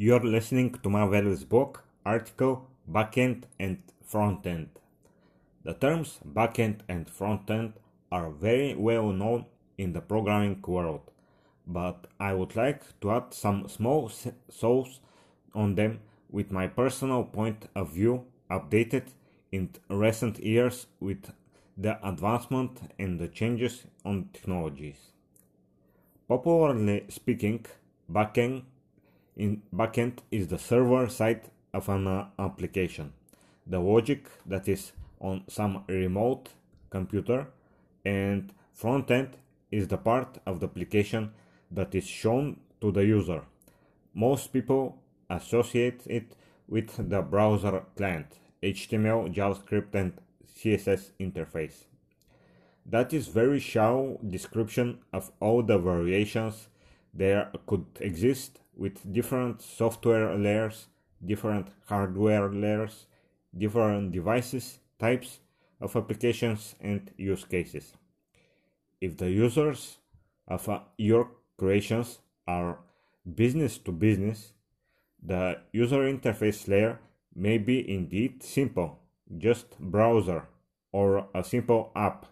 You're listening to my Marvel's book, article, Backend and Frontend. The terms backend and frontend are very well known in the programming world, but I would like to add some small thoughts on them with my personal point of view updated in recent years with the advancement and the changes on technologies. Popularly speaking, backend, in backend is the server side of an uh, application, the logic that is on some remote computer, and frontend is the part of the application that is shown to the user. Most people associate it with the browser client, HTML, JavaScript, and CSS interface. That is very shallow description of all the variations there could exist with different software layers, different hardware layers, different devices, types of applications and use cases. If the users of uh, your creations are business to business, the user interface layer may be indeed simple, just browser or a simple app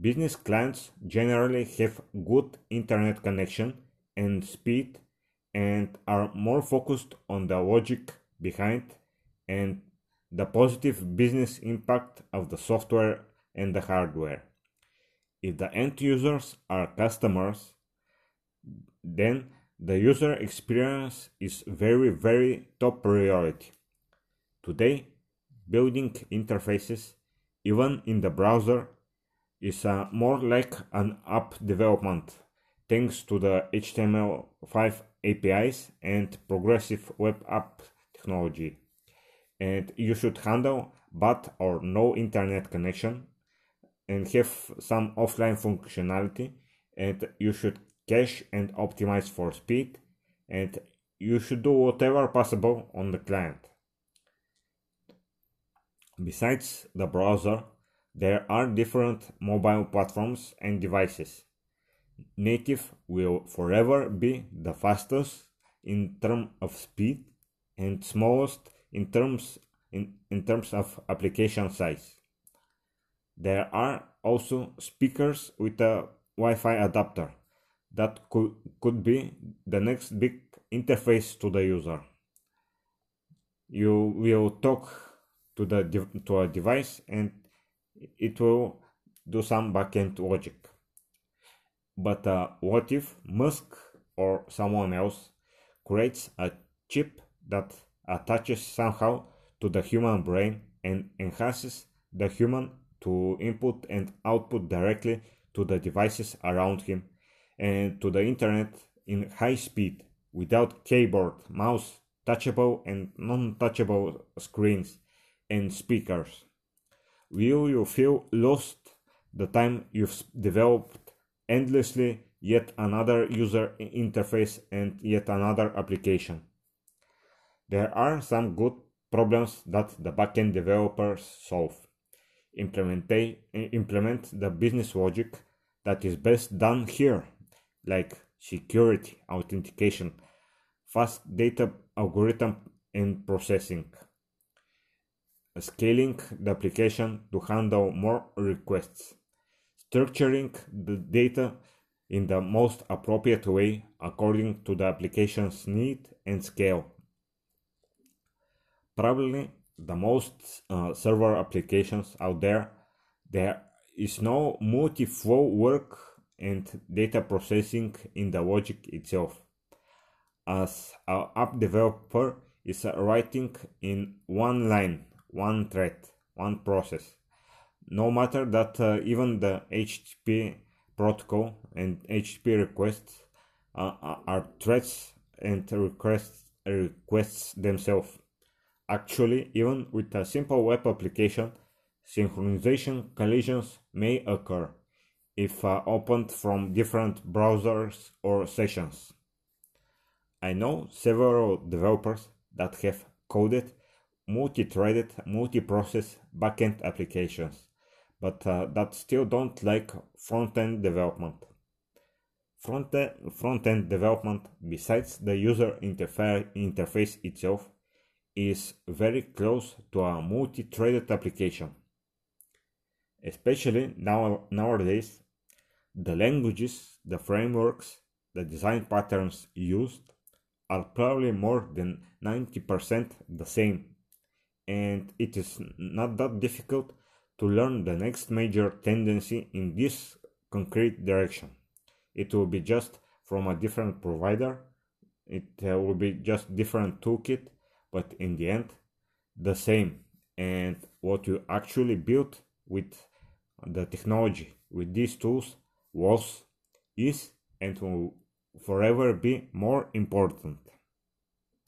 Business clients generally have good internet connection and speed and are more focused on the logic behind and the positive business impact of the software and the hardware. If the end users are customers, then the user experience is very, very top priority. Today, building interfaces, even in the browser, is uh, more like an app development thanks to the HTML5 APIs and progressive web app technology. And you should handle bad or no internet connection and have some offline functionality and you should cache and optimize for speed and you should do whatever possible on the client. Besides the browser, there are different mobile platforms and devices. Native will forever be the fastest in terms of speed and smallest in terms in, in terms of application size. There are also speakers with a Wi-Fi adapter that could, could be the next big interface to the user. You will talk to the to a device and it will do some backend logic. But uh, what if Musk or someone else creates a chip that attaches somehow to the human brain and enhances the human to input and output directly to the devices around him and to the internet in high speed without keyboard, mouse, touchable and non-touchable screens and speakers? Will you feel lost the time you've developed endlessly yet another user interface and yet another application. There are some good problems that the backend developers solve. Implement, implement the business logic that is best done here, like security, authentication, fast data algorithm and processing scaling the application to handle more requests, structuring the data in the most appropriate way according to the application's need and scale. Probably the most uh, server applications out there, there is no multi-flow work and data processing in the logic itself. As an app developer is writing in one line one thread, one process. No matter that uh, even the HTTP protocol and HTTP requests uh, are threads and requests requests themselves. Actually, even with a simple web application, synchronization collisions may occur if uh, opened from different browsers or sessions. I know several developers that have coded multi-threaded, multi-process backend applications, but uh, that still don't like front-end development. front-end, front-end development, besides the user interface itself, is very close to a multi-threaded application. Especially now, nowadays, the languages, the frameworks, the design patterns used are probably more than 90% the same, and it is not that difficult to learn the next major tendency in this concrete direction. It will be just from a different provider, it uh, will be just different toolkit, but in the end, the same. And what you actually built with the technology, with these tools, was, is, and will forever be more important.